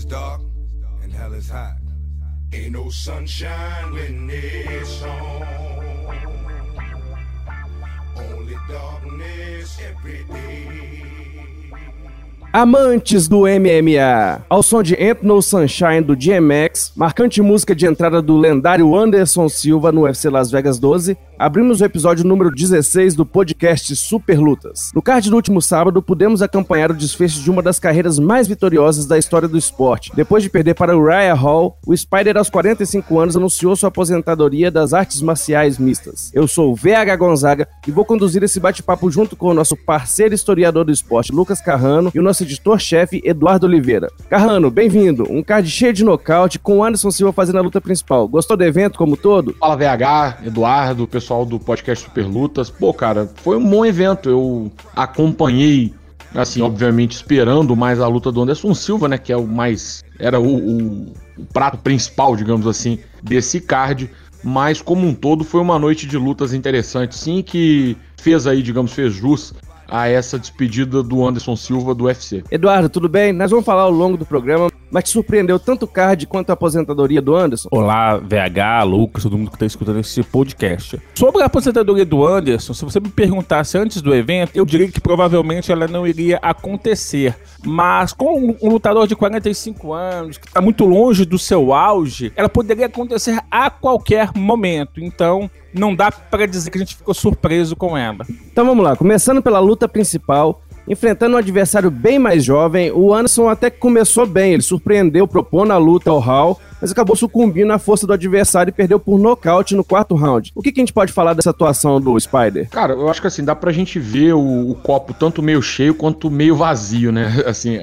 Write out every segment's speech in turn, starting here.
is dark and hell is hot. Ain't no sunshine when it's on. Only darkness every day. Amantes do MMA, ao som de Ain't No Sunshine do DMX, marcante música de entrada do lendário Anderson Silva no UFC Las Vegas 12, abrimos o episódio número 16 do podcast Super Lutas. No card do último sábado, pudemos acompanhar o desfecho de uma das carreiras mais vitoriosas da história do esporte. Depois de perder para o Raya Hall, o Spider aos 45 anos anunciou sua aposentadoria das artes marciais mistas. Eu sou o VH Gonzaga e vou conduzir esse bate-papo junto com o nosso parceiro historiador do esporte, Lucas Carrano, e o nosso editor-chefe, Eduardo Oliveira. Carrano, bem-vindo. Um card cheio de nocaute com o Anderson Silva fazendo a luta principal. Gostou do evento como todo? Fala VH, Eduardo, pessoal do podcast Super Lutas. Pô, cara, foi um bom evento. Eu acompanhei, assim, obviamente esperando mais a luta do Anderson Silva, né, que é o mais era o, o, o prato principal, digamos assim, desse card mas como um todo foi uma noite de lutas interessante, sim, que fez aí, digamos, fez jus a essa despedida do Anderson Silva do UFC. Eduardo, tudo bem? Nós vamos falar ao longo do programa, mas te surpreendeu tanto o card quanto a aposentadoria do Anderson? Olá, VH, Lucas, todo mundo que está escutando esse podcast. Sobre a aposentadoria do Anderson, se você me perguntasse antes do evento, eu diria que provavelmente ela não iria acontecer. Mas com um lutador de 45 anos, que está muito longe do seu auge, ela poderia acontecer a qualquer momento. Então, não dá para dizer que a gente ficou surpreso com ela. Então vamos lá, começando pela luta principal, enfrentando um adversário bem mais jovem, o Anderson até começou bem, ele surpreendeu, propondo a luta ao Hall, mas acabou sucumbindo à força do adversário e perdeu por nocaute no quarto round. O que, que, a gente pode falar dessa atuação do Spider? Cara, eu acho que assim, dá pra gente ver o, o copo tanto meio cheio quanto meio vazio, né? Assim,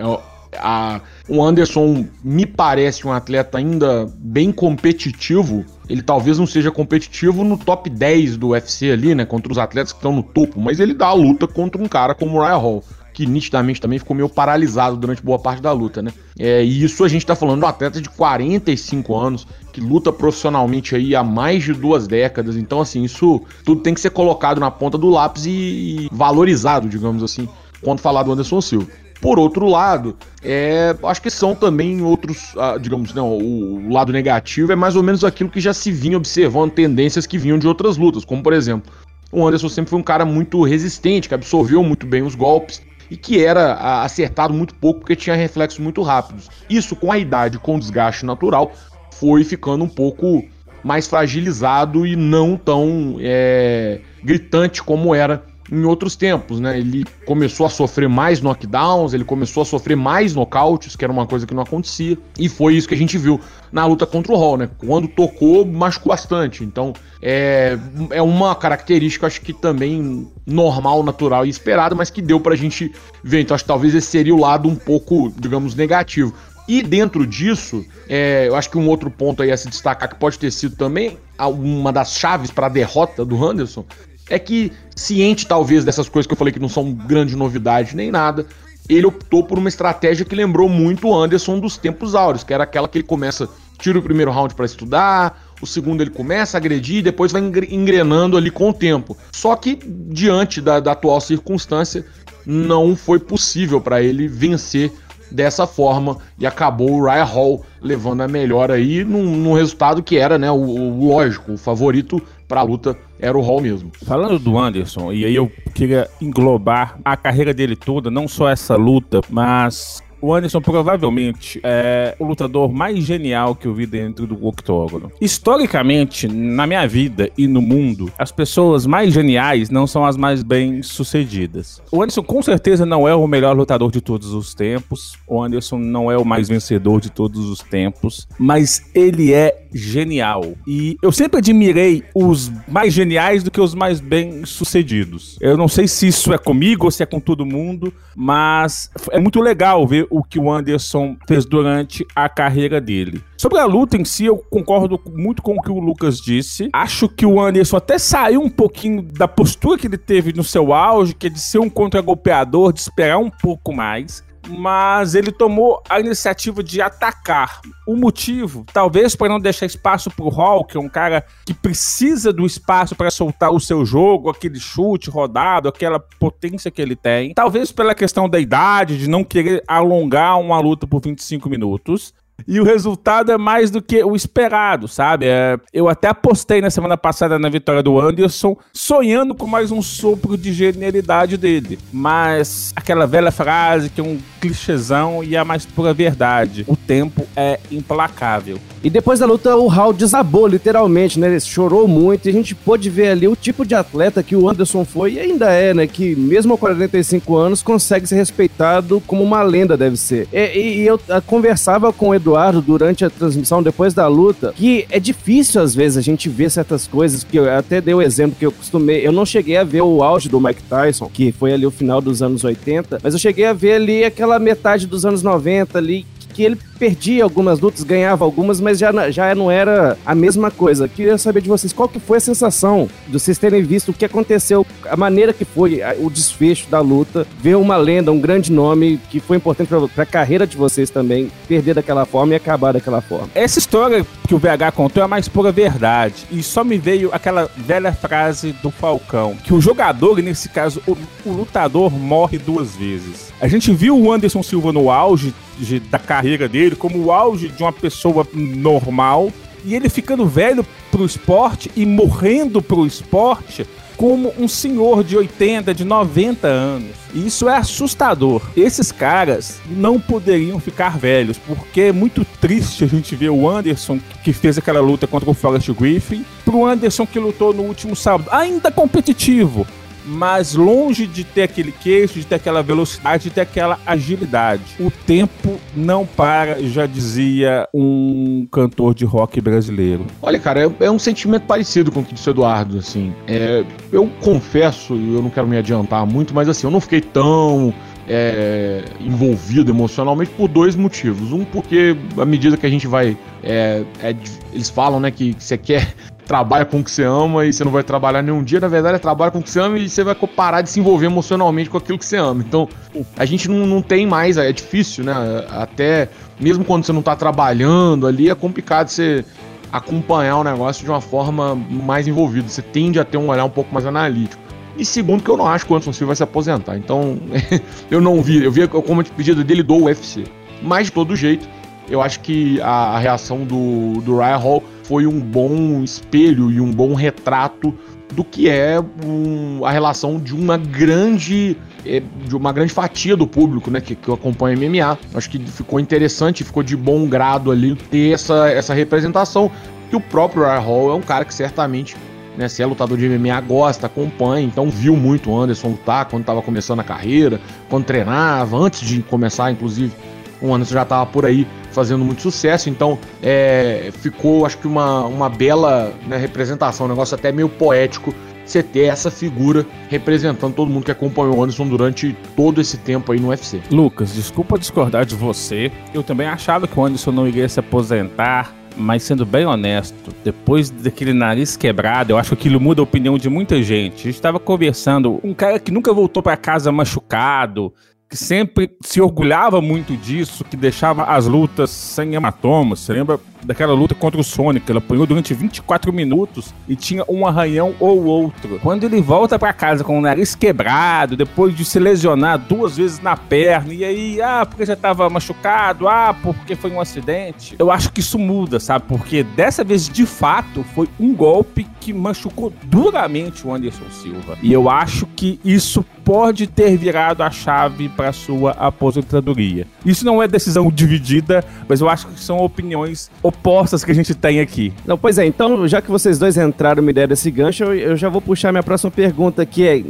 a, o Anderson me parece um atleta ainda bem competitivo. Ele talvez não seja competitivo no top 10 do UFC ali, né? Contra os atletas que estão no topo, mas ele dá a luta contra um cara como o Ryan Hall que nitidamente também ficou meio paralisado durante boa parte da luta, né? É, e isso a gente tá falando de um atleta de 45 anos, que luta profissionalmente aí há mais de duas décadas. Então, assim, isso tudo tem que ser colocado na ponta do lápis e, e valorizado, digamos assim, quando falar do Anderson Silva. Por outro lado, é, acho que são também outros, ah, digamos, não, o, o lado negativo é mais ou menos aquilo que já se vinha observando, tendências que vinham de outras lutas, como por exemplo, o Anderson sempre foi um cara muito resistente, que absorveu muito bem os golpes e que era ah, acertado muito pouco porque tinha reflexos muito rápidos. Isso com a idade, com o desgaste natural, foi ficando um pouco mais fragilizado e não tão é, gritante como era em outros tempos, né? Ele começou a sofrer mais knockdowns, ele começou a sofrer mais nocautes, que era uma coisa que não acontecia, e foi isso que a gente viu na luta contra o Hall, né? Quando tocou, machucou bastante. Então, é, é uma característica, acho que também normal, natural e esperada, mas que deu pra gente ver. Então, acho que talvez esse seria o lado um pouco, digamos, negativo. E dentro disso, é, eu acho que um outro ponto aí a se destacar que pode ter sido também uma das chaves para a derrota do Anderson é que, ciente talvez dessas coisas que eu falei que não são grande novidade nem nada, ele optou por uma estratégia que lembrou muito o Anderson dos tempos áureos, que era aquela que ele começa, tira o primeiro round para estudar, o segundo ele começa a agredir e depois vai engrenando ali com o tempo. Só que, diante da, da atual circunstância, não foi possível para ele vencer dessa forma e acabou o Ryan Hall levando a melhor aí num, num resultado que era, né, o, o lógico, o favorito para a luta era o Hall mesmo. Falando do Anderson, e aí eu queria englobar a carreira dele toda, não só essa luta, mas o Anderson provavelmente é o lutador mais genial que eu vi dentro do octógono. Historicamente, na minha vida e no mundo, as pessoas mais geniais não são as mais bem sucedidas. O Anderson com certeza não é o melhor lutador de todos os tempos. O Anderson não é o mais vencedor de todos os tempos, mas ele é genial. E eu sempre admirei os mais geniais do que os mais bem sucedidos. Eu não sei se isso é comigo ou se é com todo mundo, mas é muito legal ver o que o Anderson fez durante a carreira dele. Sobre a luta em si, eu concordo muito com o que o Lucas disse. Acho que o Anderson até saiu um pouquinho da postura que ele teve no seu auge, que é de ser um contragolpeador, de esperar um pouco mais mas ele tomou a iniciativa de atacar. O motivo, talvez para não deixar espaço para o Hall, que é um cara que precisa do espaço para soltar o seu jogo, aquele chute rodado, aquela potência que ele tem. Talvez pela questão da idade, de não querer alongar uma luta por 25 minutos. E o resultado é mais do que o esperado, sabe? É, eu até apostei na semana passada na vitória do Anderson, sonhando com mais um sopro de genialidade dele. Mas aquela velha frase que é um clichêzão e a mais pura verdade: o tempo é implacável. E depois da luta, o Hall desabou, literalmente, né? Ele chorou muito e a gente pôde ver ali o tipo de atleta que o Anderson foi e ainda é, né? Que mesmo aos 45 anos consegue ser respeitado como uma lenda deve ser. E, e, e eu a, conversava com o Eduardo durante a transmissão, depois da luta, que é difícil às vezes a gente ver certas coisas, que eu até dei o exemplo que eu costumei, eu não cheguei a ver o auge do Mike Tyson, que foi ali o final dos anos 80, mas eu cheguei a ver ali aquela metade dos anos 90 ali, que ele perdia algumas lutas, ganhava algumas, mas já, já não era a mesma coisa. Queria saber de vocês qual que foi a sensação de vocês terem visto o que aconteceu, a maneira que foi o desfecho da luta, ver uma lenda, um grande nome que foi importante para a carreira de vocês também, perder daquela forma e acabar daquela forma. Essa história que o VH contou é a mais pura verdade. E só me veio aquela velha frase do Falcão, que o jogador, nesse caso, o, o lutador, morre duas vezes. A gente viu o Anderson Silva no auge de, da carreira dele, como o auge de uma pessoa normal, e ele ficando velho pro esporte e morrendo pro esporte como um senhor de 80, de 90 anos. E isso é assustador. Esses caras não poderiam ficar velhos, porque é muito triste a gente ver o Anderson que fez aquela luta contra o Forrest Griffin, pro Anderson que lutou no último sábado, ainda competitivo, mas longe de ter aquele queixo, de ter aquela velocidade, de ter aquela agilidade. O tempo não para, já dizia um cantor de rock brasileiro. Olha, cara, é, é um sentimento parecido com o que disse o Eduardo, assim. É, eu confesso, e eu não quero me adiantar muito, mas assim, eu não fiquei tão é, envolvido emocionalmente por dois motivos. Um, porque à medida que a gente vai. É, é, eles falam né, que você quer trabalha com o que você ama e você não vai trabalhar nenhum dia. Na verdade, é trabalho com o que você ama e você vai parar de se envolver emocionalmente com aquilo que você ama. Então, a gente não, não tem mais, é difícil, né? Até mesmo quando você não tá trabalhando ali, é complicado você acompanhar o negócio de uma forma mais envolvida. Você tende a ter um olhar um pouco mais analítico. E segundo, que eu não acho que o Anderson Silva vai se aposentar. Então, eu não vi. Eu vi como pedido dele do UFC. Mas, de todo jeito, eu acho que a, a reação do, do Ryan Hall foi um bom espelho e um bom retrato do que é um, a relação de uma grande é, de uma grande fatia do público, né, que, que acompanha MMA. Acho que ficou interessante, ficou de bom grado ali ter essa, essa representação. Que o próprio Ryan Hall é um cara que certamente, né, se é lutador de MMA, gosta, acompanha, então viu muito o Anderson lutar quando estava começando a carreira, quando treinava, antes de começar, inclusive, o Anderson já estava por aí fazendo muito sucesso, então é, ficou, acho que, uma, uma bela né, representação, um negócio até meio poético você ter essa figura representando todo mundo que acompanhou o Anderson durante todo esse tempo aí no UFC. Lucas, desculpa discordar de você. Eu também achava que o Anderson não iria se aposentar. Mas sendo bem honesto, depois daquele nariz quebrado, eu acho que aquilo muda a opinião de muita gente. A gente estava conversando, um cara que nunca voltou para casa machucado, que sempre se orgulhava muito disso, que deixava as lutas sem hematomas. Você lembra daquela luta contra o Sonic? Ele apanhou durante 24 minutos e tinha um arranhão ou outro. Quando ele volta para casa com o nariz quebrado, depois de se lesionar duas vezes na perna, e aí, ah, porque já tava machucado, ah, porque foi um acidente. Eu acho que isso muda, sabe? Porque dessa vez, de fato, foi um golpe que machucou duramente o Anderson Silva. E eu acho que isso pode ter virado a chave para sua aposentadoria. Isso não é decisão dividida, mas eu acho que são opiniões opostas que a gente tem aqui. Não, pois é, então, já que vocês dois entraram uma ideia desse gancho, eu, eu já vou puxar minha próxima pergunta, que é,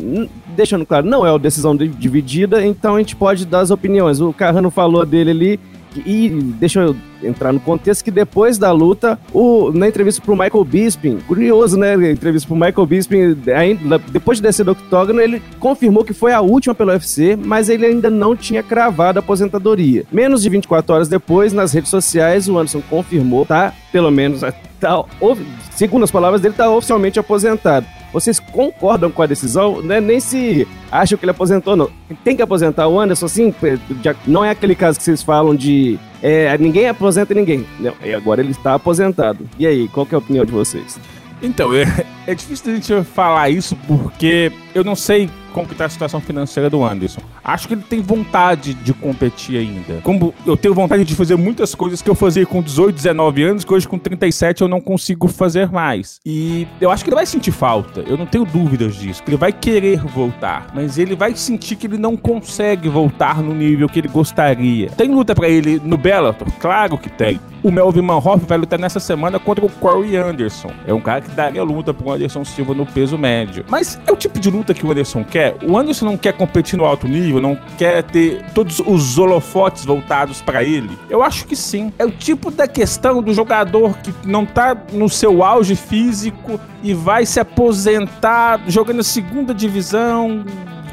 deixando claro, não é uma decisão dividida, então a gente pode dar as opiniões. O Carrano falou dele ali, e deixa eu entrar no contexto que depois da luta, o, na entrevista pro Michael Bisping, curioso, né? A entrevista pro Michael Bisping, ainda, depois de descer do octógono, ele confirmou que foi a última pelo UFC, mas ele ainda não tinha cravado a aposentadoria. Menos de 24 horas depois, nas redes sociais, o Anderson confirmou, tá? Pelo menos, tá, segundo as palavras dele, tá oficialmente aposentado. Vocês concordam com a decisão? Né? Nem se acham que ele aposentou, não. Tem que aposentar o Anderson, sim. Não é aquele caso que vocês falam de é, ninguém aposenta ninguém. Não, e agora ele está aposentado. E aí, qual é a opinião de vocês? Então, é, é difícil a gente falar isso porque eu não sei como está a situação financeira do Anderson. Acho que ele tem vontade de competir ainda. Como eu tenho vontade de fazer muitas coisas que eu fazia com 18, 19 anos, que hoje com 37 eu não consigo fazer mais. E eu acho que ele vai sentir falta. Eu não tenho dúvidas disso. Que ele vai querer voltar, mas ele vai sentir que ele não consegue voltar no nível que ele gostaria. Tem luta para ele no Bellator? Claro que tem. O Melvin Manhoff vai lutar nessa semana contra o Corey Anderson. É um cara que daria luta pro Anderson Silva no peso médio. Mas é o tipo de luta que o Anderson quer. O Anderson não quer competir no alto nível, não quer ter todos os holofotes voltados para ele. Eu acho que sim. É o tipo da questão do jogador que não tá no seu auge físico e vai se aposentar jogando segunda divisão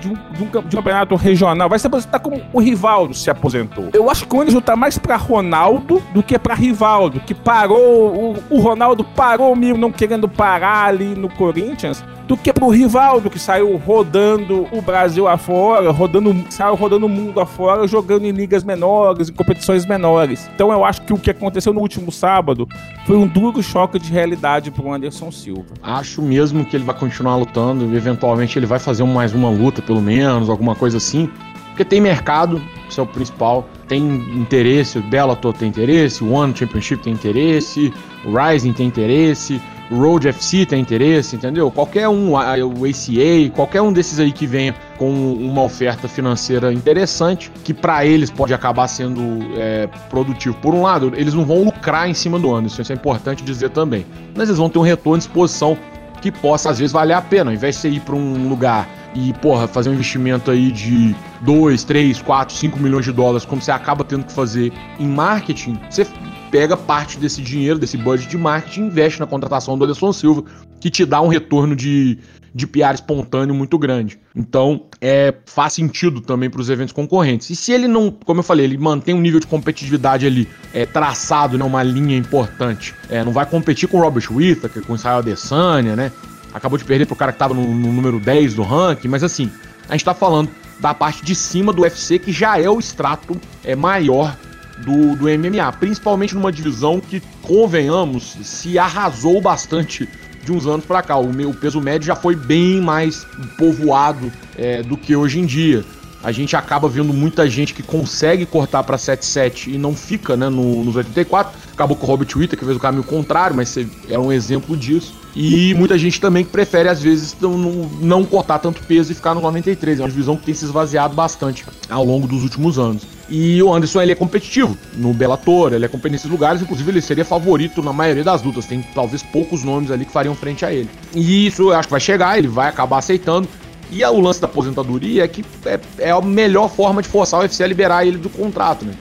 de um, de um, de um campeonato regional, vai se aposentar como o Rivaldo se aposentou. Eu acho que o Anderson tá mais pra Ronaldo do que pra Rivaldo, que parou, o, o Ronaldo parou mesmo não querendo parar ali no Corinthians do que pro Rivaldo, que saiu rodando o Brasil afora, rodando, saiu rodando o mundo afora, jogando em ligas menores, em competições menores. Então eu acho que o que aconteceu no último sábado foi um duro choque de realidade pro Anderson Silva. Acho mesmo que ele vai continuar lutando, e eventualmente ele vai fazer mais uma luta, pelo menos, alguma coisa assim. Porque tem mercado, isso é o principal. Tem interesse, o Bellator tem interesse, o One Championship tem interesse, o Rising tem interesse, Road FC tem interesse, entendeu? Qualquer um, o ACA, qualquer um desses aí que venha com uma oferta financeira interessante, que para eles pode acabar sendo é, produtivo. Por um lado, eles não vão lucrar em cima do Anderson, isso é importante dizer também. Mas eles vão ter um retorno de exposição que possa às vezes valer a pena, ao invés de você ir para um lugar e, porra, fazer um investimento aí de 2, 3, 4, 5 milhões de dólares, como você acaba tendo que fazer em marketing, você pega parte desse dinheiro, desse budget de marketing investe na contratação do Anderson Silva, que te dá um retorno de, de PR espontâneo muito grande. Então, é, faz sentido também para os eventos concorrentes. E se ele não, como eu falei, ele mantém um nível de competitividade ali é, traçado, né, uma linha importante, é, não vai competir com o Robert Whittaker, com o Israel Adesanya, né? acabou de perder pro cara que tava no, no número 10 do ranking, mas assim, a gente tá falando da parte de cima do UFC, que já é o extrato é, maior do, do MMA, principalmente numa divisão que, convenhamos, se arrasou bastante de uns anos para cá. O meu peso médio já foi bem mais povoado é, do que hoje em dia. A gente acaba vendo muita gente que consegue cortar para 7-7 e não fica né, no, nos 84. Acabou com o Robert Witter, que fez o caminho contrário, mas é um exemplo disso. E muita gente também que prefere, às vezes, não, não cortar tanto peso e ficar no 93. É uma divisão que tem se esvaziado bastante ao longo dos últimos anos. E o Anderson ele é competitivo no Bellator, ele é competitivo nesses lugares, inclusive ele seria favorito na maioria das lutas. Tem talvez poucos nomes ali que fariam frente a ele. E isso eu acho que vai chegar, ele vai acabar aceitando. E o lance da aposentadoria é que é, é a melhor forma de forçar o UFC a liberar ele do contrato, né?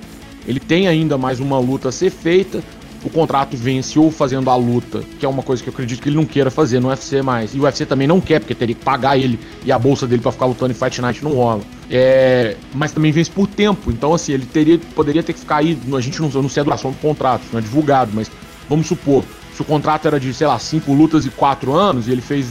Ele tem ainda mais uma luta a ser feita o contrato vence ou fazendo a luta, que é uma coisa que eu acredito que ele não queira fazer no UFC mais. E o UFC também não quer, porque teria que pagar ele e a bolsa dele para ficar lutando em Fight Night não rola. É, mas também vence por tempo. Então, assim, ele teria, poderia ter que ficar aí. A gente não, não sei a duração do contrato, não é divulgado, mas vamos supor, se o contrato era de, sei lá, cinco lutas e quatro anos, e ele fez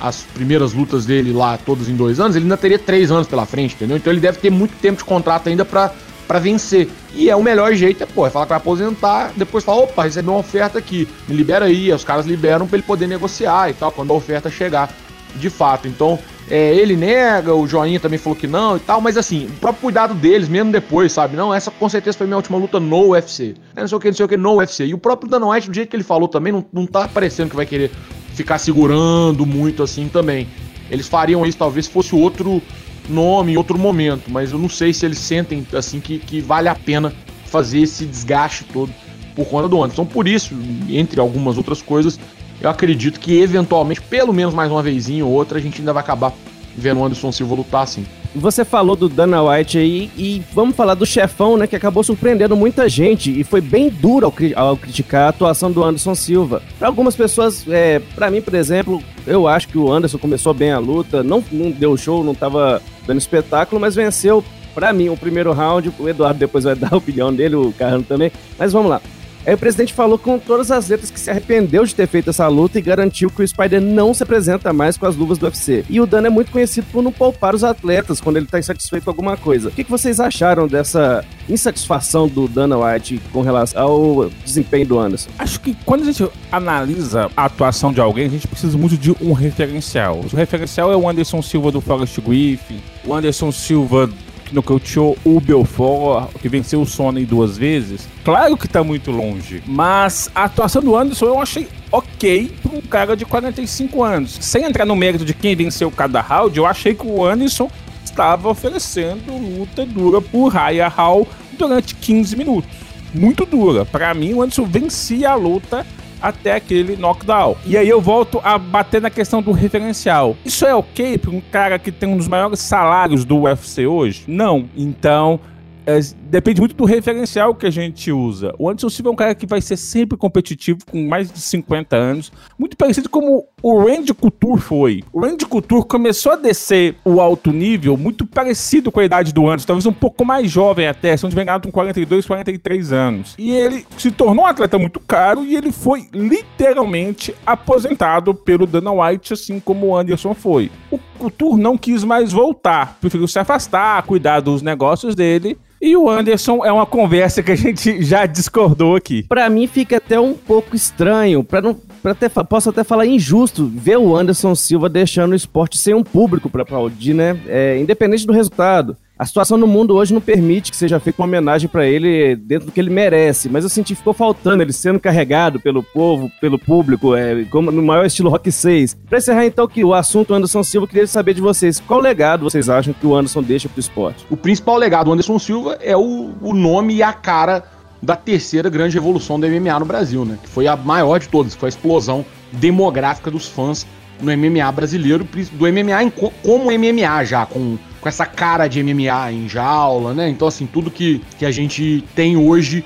as primeiras lutas dele lá todas em dois anos, ele ainda teria três anos pela frente, entendeu? Então ele deve ter muito tempo de contrato ainda para vencer. E é o melhor jeito, é, pô, é falar que vai aposentar, depois falar, opa, recebi uma oferta aqui, me libera aí, os caras liberam para ele poder negociar e tal, quando a oferta chegar de fato. Então, é, ele nega, o Joinha também falou que não e tal, mas assim, o próprio cuidado deles, mesmo depois, sabe? Não, essa com certeza foi minha última luta no UFC. É, não sei o que, não sei o que, no UFC. E o próprio Dana White, do jeito que ele falou também, não, não tá parecendo que vai querer ficar segurando muito assim também. Eles fariam isso talvez fosse outro nome outro momento, mas eu não sei se eles sentem assim que, que vale a pena fazer esse desgaste todo por conta do Anderson. Por isso, entre algumas outras coisas, eu acredito que eventualmente, pelo menos mais uma vezinha ou outra, a gente ainda vai acabar vendo o Anderson Silva lutar assim. Você falou do Dana White aí e vamos falar do chefão, né, que acabou surpreendendo muita gente e foi bem duro ao, ao criticar a atuação do Anderson Silva. Para algumas pessoas, é, para mim, por exemplo, eu acho que o Anderson começou bem a luta, não, não deu show, não tava dando espetáculo, mas venceu para mim o primeiro round. O Eduardo depois vai dar a opinião dele, o Carrano também. Mas vamos lá. Aí o presidente falou com todas as letras que se arrependeu de ter feito essa luta e garantiu que o Spider não se apresenta mais com as luvas do UFC. E o Dana é muito conhecido por não poupar os atletas quando ele tá insatisfeito com alguma coisa. O que, que vocês acharam dessa insatisfação do Dana White com relação ao desempenho do Anderson? Acho que quando a gente analisa a atuação de alguém, a gente precisa muito de um referencial. O referencial é o Anderson Silva do Forest Griffin, o Anderson Silva nocauteou o Belfort, que venceu o Sony duas vezes. Claro que tá muito longe, mas a atuação do Anderson eu achei ok para um cara de 45 anos. Sem entrar no mérito de quem venceu cada round, eu achei que o Anderson estava oferecendo luta dura por Raya Hall durante 15 minutos. Muito dura. Para mim, o Anderson vencia a luta até aquele knockdown. E aí eu volto a bater na questão do referencial. Isso é ok para um cara que tem um dos maiores salários do UFC hoje? Não. Então, é, depende muito do referencial que a gente usa. O Anderson Silva é um cara que vai ser sempre competitivo, com mais de 50 anos, muito parecido como o Randy Couture foi. O Randy Couture começou a descer o alto nível muito parecido com a idade do Anderson, talvez um pouco mais jovem até, se não tiver com 42, 43 anos. E ele se tornou um atleta muito caro e ele foi literalmente aposentado pelo Dana White, assim como o Anderson foi. O Couture não quis mais voltar, preferiu se afastar, cuidar dos negócios dele e o Anderson é uma conversa que a gente já discordou aqui. Para mim fica até um pouco estranho, para não para até posso até falar injusto ver o Anderson Silva deixando o esporte sem um público para aplaudir, né? É, independente do resultado. A situação no mundo hoje não permite que seja feita uma homenagem para ele dentro do que ele merece, mas eu senti que ficou faltando ele sendo carregado pelo povo, pelo público, é, como no maior estilo Rock 6. Pra encerrar então que o assunto Anderson Silva, eu queria saber de vocês, qual legado vocês acham que o Anderson deixa pro esporte? O principal legado do Anderson Silva é o, o nome e a cara da terceira grande revolução do MMA no Brasil, né? Que foi a maior de todas, foi a explosão demográfica dos fãs no MMA brasileiro, do MMA em, como MMA já, com com essa cara de MMA em jaula, né? Então, assim, tudo que, que a gente tem hoje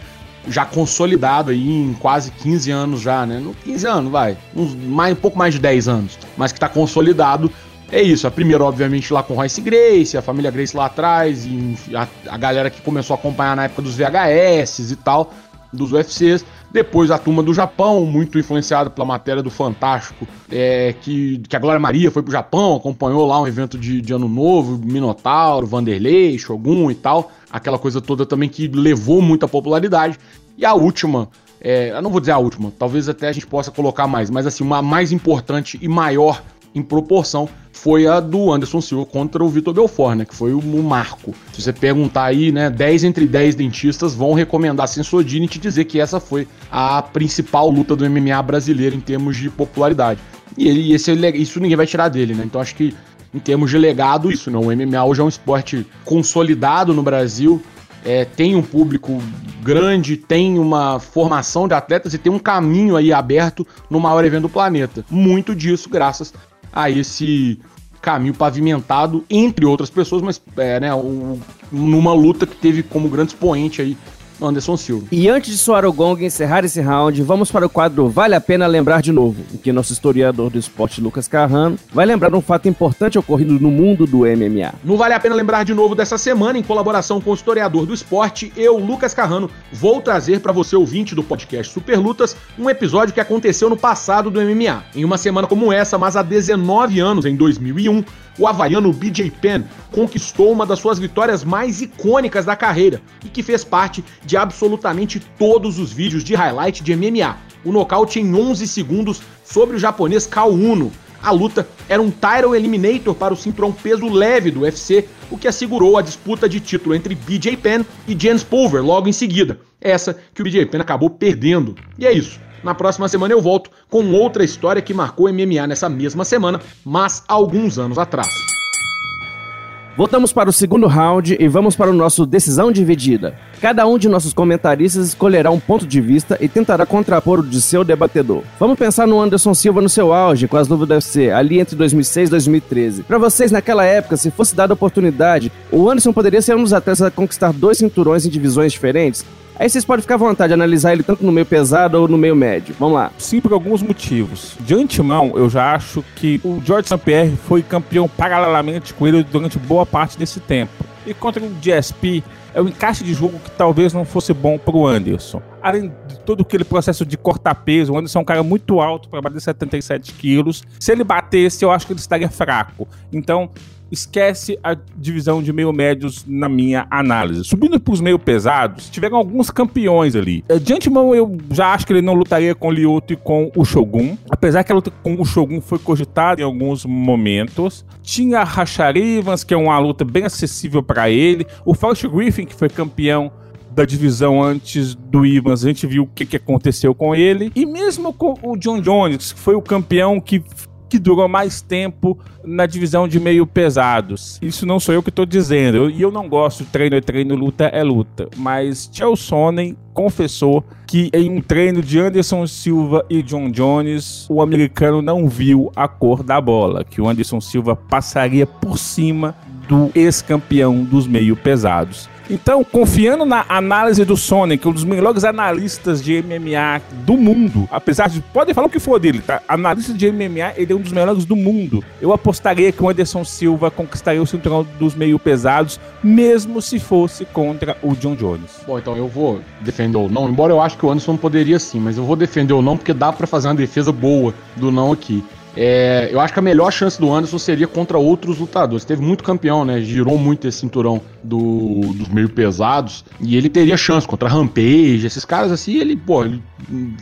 já consolidado aí em quase 15 anos já, né? No 15 anos, vai. Uns, mais, um pouco mais de 10 anos. Mas que tá consolidado. É isso. A primeira, obviamente, lá com Royce Grace, a família Grace lá atrás, a, a galera que começou a acompanhar na época dos VHS e tal, dos UFCs. Depois a turma do Japão, muito influenciada pela matéria do Fantástico, é, que, que a Glória Maria foi pro Japão, acompanhou lá um evento de, de Ano Novo, Minotauro, Vanderlei, Shogun e tal. Aquela coisa toda também que levou muita popularidade. E a última, é, eu não vou dizer a última, talvez até a gente possa colocar mais, mas assim, uma mais importante e maior em proporção foi a do Anderson Silva contra o Vitor Belfort, né? Que foi o, marco. Se você perguntar aí, né? 10 entre 10 dentistas vão recomendar Sensodine e te dizer que essa foi a principal luta do MMA brasileiro em termos de popularidade. E ele, esse, isso ninguém vai tirar dele, né? Então acho que em termos de legado, isso não. O MMA hoje é um esporte consolidado no Brasil, é, tem um público grande, tem uma formação de atletas e tem um caminho aí aberto no maior evento do planeta. Muito disso graças a esse caminho pavimentado, entre outras pessoas, mas é, né, o, numa luta que teve como grande expoente aí Anderson Silva. E antes de soar o gong e encerrar esse round, vamos para o quadro Vale a Pena Lembrar de Novo, em que nosso historiador do esporte, Lucas Carrano, vai lembrar um fato importante ocorrido no mundo do MMA. No Vale a Pena Lembrar de Novo dessa semana, em colaboração com o historiador do esporte, eu, Lucas Carrano, vou trazer para você, ouvinte do podcast Super Lutas, um episódio que aconteceu no passado do MMA. Em uma semana como essa, mas há 19 anos, em 2001, o havaiano BJ Penn conquistou uma das suas vitórias mais icônicas da carreira e que fez parte de absolutamente todos os vídeos de highlight de MMA. O nocaute em 11 segundos sobre o japonês Kao Uno. A luta era um title eliminator para o cinturão peso leve do UFC, o que assegurou a disputa de título entre BJ Penn e Jens Pulver logo em seguida. Essa que o BJ Penn acabou perdendo. E é isso. Na próxima semana eu volto com outra história que marcou MMA nessa mesma semana, mas alguns anos atrás. Voltamos para o segundo round e vamos para o nosso decisão dividida. Cada um de nossos comentaristas escolherá um ponto de vista e tentará contrapor o de seu debatedor. Vamos pensar no Anderson Silva no seu auge, com as luvas do UFC, ali entre 2006 e 2013. Para vocês, naquela época, se fosse dada a oportunidade, o Anderson poderia ser um dos atletas a conquistar dois cinturões em divisões diferentes? Aí vocês podem ficar à vontade de analisar ele tanto no meio pesado ou no meio médio. Vamos lá. Sim, por alguns motivos. De antemão, eu já acho que o George St. Pierre foi campeão paralelamente com ele durante boa parte desse tempo. E contra o GSP, é um encaixe de jogo que talvez não fosse bom para o Anderson. Além de todo aquele processo de cortar peso, o Anderson é um cara muito alto para bater 77 quilos. Se ele batesse, eu acho que ele estaria fraco. Então, esquece a divisão de meio médios na minha análise. Subindo para os meio pesados, tiveram alguns campeões ali. Eh, de antemão, eu já acho que ele não lutaria com o Lyoto e com o Shogun. Apesar que a luta com o Shogun foi cogitada em alguns momentos. Tinha Rashad Evans, que é uma luta bem acessível para ele. O Forrest Griffin, que foi campeão da divisão antes do Evans, a gente viu o que, que aconteceu com ele. E mesmo com o John Jones, que foi o campeão que que durou mais tempo na divisão de meio pesados. Isso não sou eu que estou dizendo. E eu, eu, não gosto treino é treino, luta é luta. Mas Chael Sonnen confessou que em um treino de Anderson Silva e John Jones, o americano não viu a cor da bola, que o Anderson Silva passaria por cima do ex-campeão dos meio pesados. Então, confiando na análise do Sonic, um dos melhores analistas de MMA do mundo, apesar de. Podem falar o que for dele, tá? Analista de MMA, ele é um dos melhores do mundo. Eu apostaria que o Anderson Silva conquistaria o cinturão dos meio pesados, mesmo se fosse contra o John Jones. Bom, então eu vou defender ou não, embora eu acho que o Anderson poderia sim, mas eu vou defender ou não porque dá para fazer uma defesa boa do não aqui. É, eu acho que a melhor chance do Anderson seria contra outros lutadores. Teve muito campeão, né? Girou muito esse cinturão do, dos meio pesados. E ele teria chance contra Rampage, esses caras assim. Ele, pô, ele,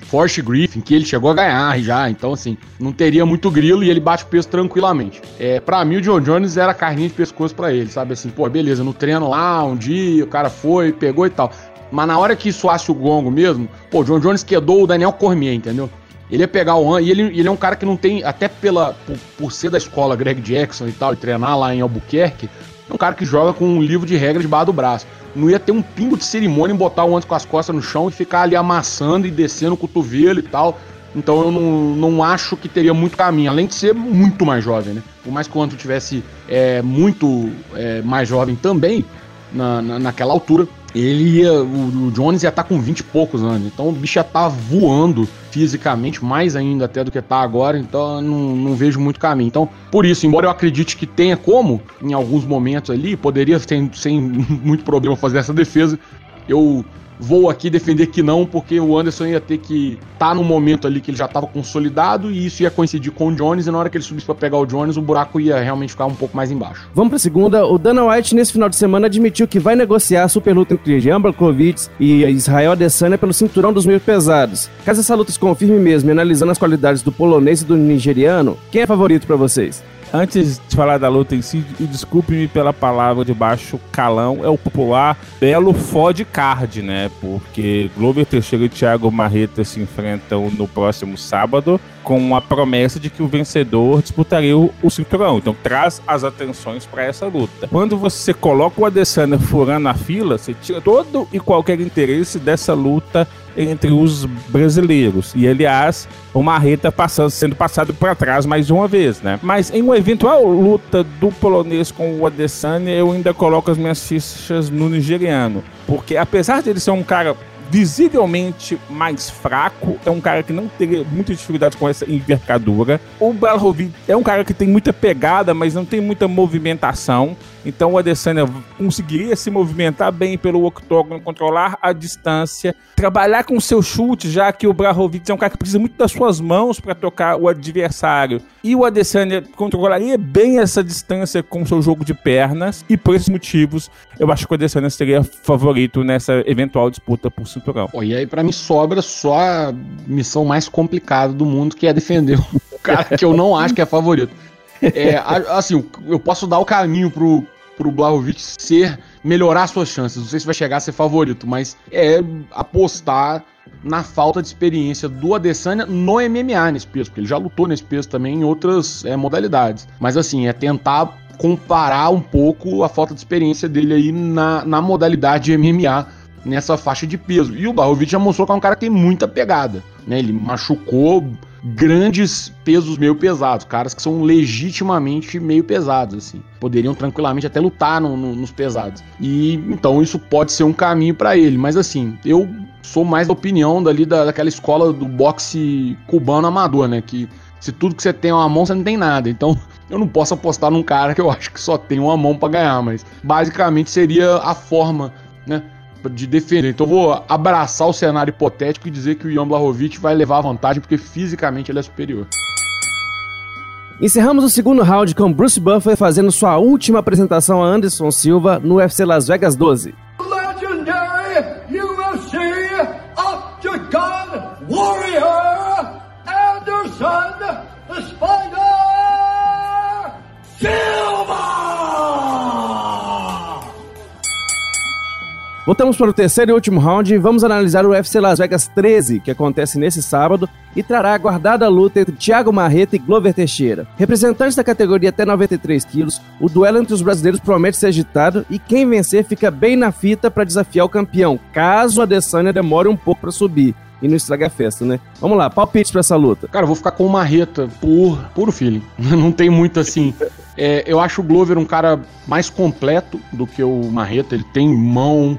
Force Griffin, que ele chegou a ganhar já. Então, assim, não teria muito grilo e ele bate o peso tranquilamente. É, pra mim, o John Jones era carninha de pescoço para ele, sabe? Assim, pô, beleza, no treino lá, um dia, o cara foi, pegou e tal. Mas na hora que soasse o gongo mesmo, pô, o John Jones quedou o Daniel Cormier, entendeu? Ele ia pegar o An, e ele, ele é um cara que não tem, até pela por, por, ser da escola Greg Jackson e tal, e treinar lá em Albuquerque, é um cara que joga com um livro de regras debaixo do braço. Não ia ter um pingo de cerimônia em botar o An com as costas no chão e ficar ali amassando e descendo o cotovelo e tal. Então eu não, não acho que teria muito caminho, além de ser muito mais jovem, né? Por mais que o Anto tivesse é, muito é, mais jovem também, na, na, naquela altura, ele ia, o, o Jones ia estar tá com 20 e poucos anos. Então o bicho ia estar tá voando fisicamente, mais ainda até do que está agora. Então não, não vejo muito caminho. Então, por isso, embora eu acredite que tenha como, em alguns momentos ali, poderia sem, sem muito problema fazer essa defesa, eu vou aqui defender que não, porque o Anderson ia ter que estar tá no momento ali que ele já estava consolidado e isso ia coincidir com o Jones, e na hora que ele subisse para pegar o Jones, o buraco ia realmente ficar um pouco mais embaixo. Vamos para a segunda. O Dana White, nesse final de semana, admitiu que vai negociar a super luta entre Jean Blachowicz e Israel Adesanya pelo cinturão dos meio pesados. Caso essa luta se confirme mesmo, analisando as qualidades do polonês e do nigeriano, quem é favorito para vocês? Antes de falar da luta em si, desculpe-me pela palavra de baixo calão, é o popular belo fode card, né? Porque Glover Teixeira e Thiago Marreta se enfrentam no próximo sábado com a promessa de que o vencedor disputaria o, o cinturão. Então traz as atenções para essa luta. Quando você coloca o Adesanya furando a fila, você tira todo e qualquer interesse dessa luta entre os brasileiros. E aliás, o Marreta passando, sendo passado para trás mais uma vez, né? Mas em uma eventual luta do polonês com o Adesanya, eu ainda coloco as minhas fichas no nigeriano, porque apesar de ele ser um cara visivelmente mais fraco, é um cara que não teria muita dificuldade com essa envergadura. O Blachowicz é um cara que tem muita pegada, mas não tem muita movimentação. Então o Adesanya conseguiria se movimentar bem pelo octógono, controlar a distância, trabalhar com seu chute, já que o Blachowicz é um cara que precisa muito das suas mãos para tocar o adversário. E o Adesanya controlaria bem essa distância com seu jogo de pernas. E por esses motivos, eu acho que o Adesanya seria favorito nessa eventual disputa por cinturão. Oh, e aí para mim sobra só a missão mais complicada do mundo, que é defender o cara que eu não acho que é favorito. É, assim, eu posso dar o caminho pro, pro Blahovic ser melhorar suas chances. Não sei se vai chegar a ser favorito, mas é apostar na falta de experiência do Adesanya no MMA nesse peso, porque ele já lutou nesse peso também em outras é, modalidades. Mas assim, é tentar comparar um pouco a falta de experiência dele aí na, na modalidade de MMA nessa faixa de peso. E o Blahovic já mostrou que é um cara que tem muita pegada. Né? Ele machucou grandes pesos meio pesados, caras que são legitimamente meio pesados, assim. Poderiam tranquilamente até lutar no, no, nos pesados. E então isso pode ser um caminho para ele. Mas assim, eu sou mais da opinião dali da, daquela escola do boxe cubano amador, né? Que se tudo que você tem é uma mão, você não tem nada. Então eu não posso apostar num cara que eu acho que só tem uma mão para ganhar, mas basicamente seria a forma, né? De defender. Então vou abraçar o cenário hipotético e dizer que o Ian Blahovic vai levar a vantagem porque fisicamente ele é superior. Encerramos o segundo round com Bruce Buffer fazendo sua última apresentação a Anderson Silva no UFC Las Vegas 12. Voltamos para o terceiro e último round e vamos analisar o UFC Las Vegas 13, que acontece nesse sábado e trará a guardada luta entre Thiago Marreta e Glover Teixeira. Representantes da categoria até 93 quilos, o duelo entre os brasileiros promete ser agitado e quem vencer fica bem na fita para desafiar o campeão, caso a Adesanya demore um pouco para subir e não estraga a festa, né? Vamos lá, palpites para essa luta. Cara, eu vou ficar com o Marreta por puro feeling. Não tem muito assim. É, eu acho o Glover um cara mais completo do que o Marreta. Ele tem mão,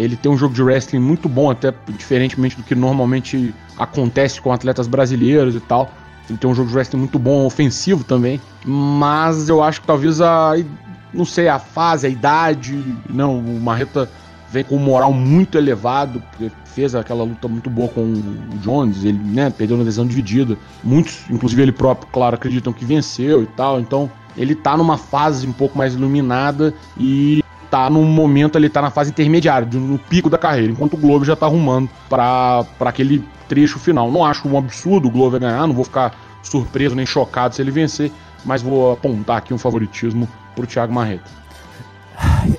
ele tem um jogo de wrestling muito bom, até diferentemente do que normalmente acontece com atletas brasileiros e tal. Ele tem um jogo de wrestling muito bom, ofensivo também. Mas eu acho que talvez a. Não sei, a fase, a idade. Não, o Marreta vem com um moral muito elevado, porque fez aquela luta muito boa com o Jones, ele né, perdeu na decisão dividida. Muitos, inclusive ele próprio, claro, acreditam que venceu e tal. Então ele tá numa fase um pouco mais iluminada e tá num momento ele tá na fase intermediária, no pico da carreira, enquanto o Glover já tá arrumando para aquele trecho final. Não acho um absurdo o Glover ganhar, não vou ficar surpreso nem chocado se ele vencer, mas vou apontar aqui um favoritismo pro Thiago Marreta.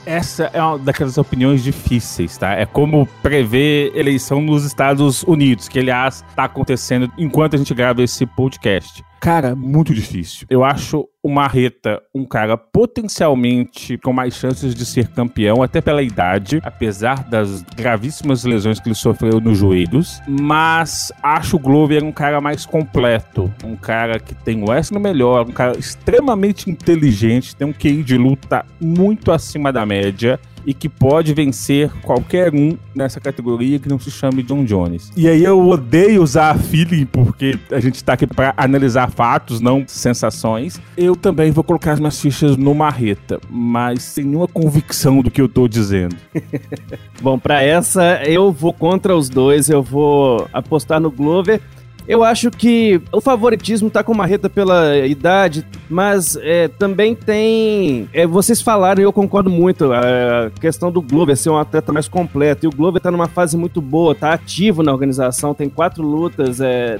Essa é uma daquelas opiniões difíceis, tá? É como prever eleição nos Estados Unidos, que aliás está acontecendo enquanto a gente grava esse podcast. Cara, muito difícil. Eu acho o Marreta um cara potencialmente com mais chances de ser campeão, até pela idade, apesar das gravíssimas lesões que ele sofreu nos joelhos. Mas acho o Glover um cara mais completo, um cara que tem o wrestling melhor, um cara extremamente inteligente, tem um QI de luta muito acima da média e que pode vencer qualquer um nessa categoria que não se chame John Jones. E aí eu odeio usar feeling porque a gente tá aqui para analisar fatos, não sensações. Eu também vou colocar as minhas fichas no Marreta, mas sem nenhuma convicção do que eu tô dizendo. Bom, para essa eu vou contra os dois, eu vou apostar no Glover eu acho que o favoritismo tá com Marreta pela idade, mas é, também tem. É, vocês falaram e eu concordo muito. A questão do Glover ser um atleta mais completo. E o Glover tá numa fase muito boa, tá ativo na organização, tem quatro lutas é,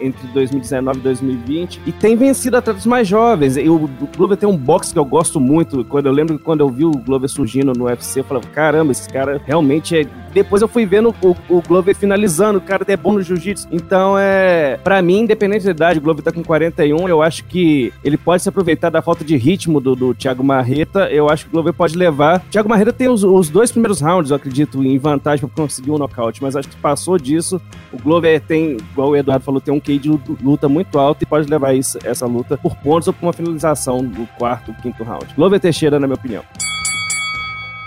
entre 2019 e 2020 e tem vencido atletas mais jovens. E o, Glover tem um boxe que eu gosto muito. Quando eu lembro que quando eu vi o Glover surgindo no UFC, eu falava: caramba, esse cara realmente é. Depois eu fui vendo o, o Glover finalizando, o cara é bom no jiu-jitsu. Então é é. Pra mim, independente da idade, o Globo tá com 41. Eu acho que ele pode se aproveitar da falta de ritmo do, do Thiago Marreta. Eu acho que o Globo pode levar. O Thiago Marreta tem os, os dois primeiros rounds, eu acredito, em vantagem pra conseguir um nocaute. Mas acho que passou disso. O Globo tem, igual o Eduardo falou, tem um QI de luta muito alto e pode levar isso, essa luta por pontos ou por uma finalização do quarto, quinto round. Globo Teixeira, na minha opinião.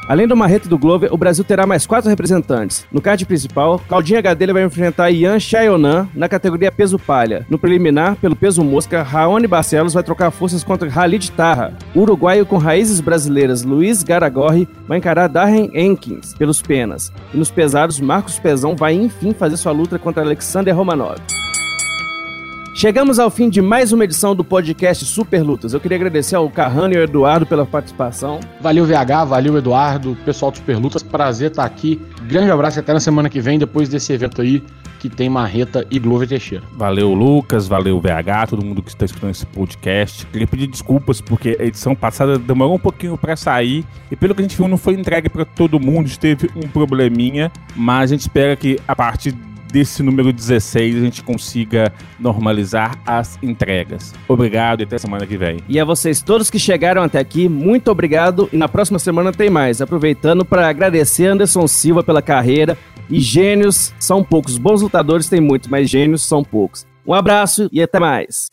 Além do Marreta e do Glover, o Brasil terá mais quatro representantes. No card principal, Claudinha Gadelha vai enfrentar Ian Chayonan na categoria peso palha. No preliminar, pelo peso mosca, Raoni Barcelos vai trocar forças contra Khalid Tarra. O uruguaio com raízes brasileiras Luiz Garagorri vai encarar Darren Enkins pelos penas. E nos pesados, Marcos Pezão vai enfim fazer sua luta contra Alexander Romanov. Chegamos ao fim de mais uma edição do podcast Super Lutas. Eu queria agradecer ao Carrano e ao Eduardo pela participação. Valeu, VH, valeu, Eduardo, pessoal do Super Lutas. Prazer estar aqui. Grande abraço e até na semana que vem, depois desse evento aí que tem Marreta e Glover Teixeira. Valeu, Lucas, valeu, VH, todo mundo que está escutando esse podcast. Queria pedir desculpas porque a edição passada demorou um pouquinho para sair e pelo que a gente viu não foi entregue para todo mundo, teve um probleminha, mas a gente espera que a partir desse número 16 a gente consiga normalizar as entregas. Obrigado e até semana que vem. E a vocês todos que chegaram até aqui, muito obrigado. E na próxima semana tem mais. Aproveitando para agradecer Anderson Silva pela carreira. E gênios são poucos. Bons lutadores tem muito, mas gênios são poucos. Um abraço e até mais.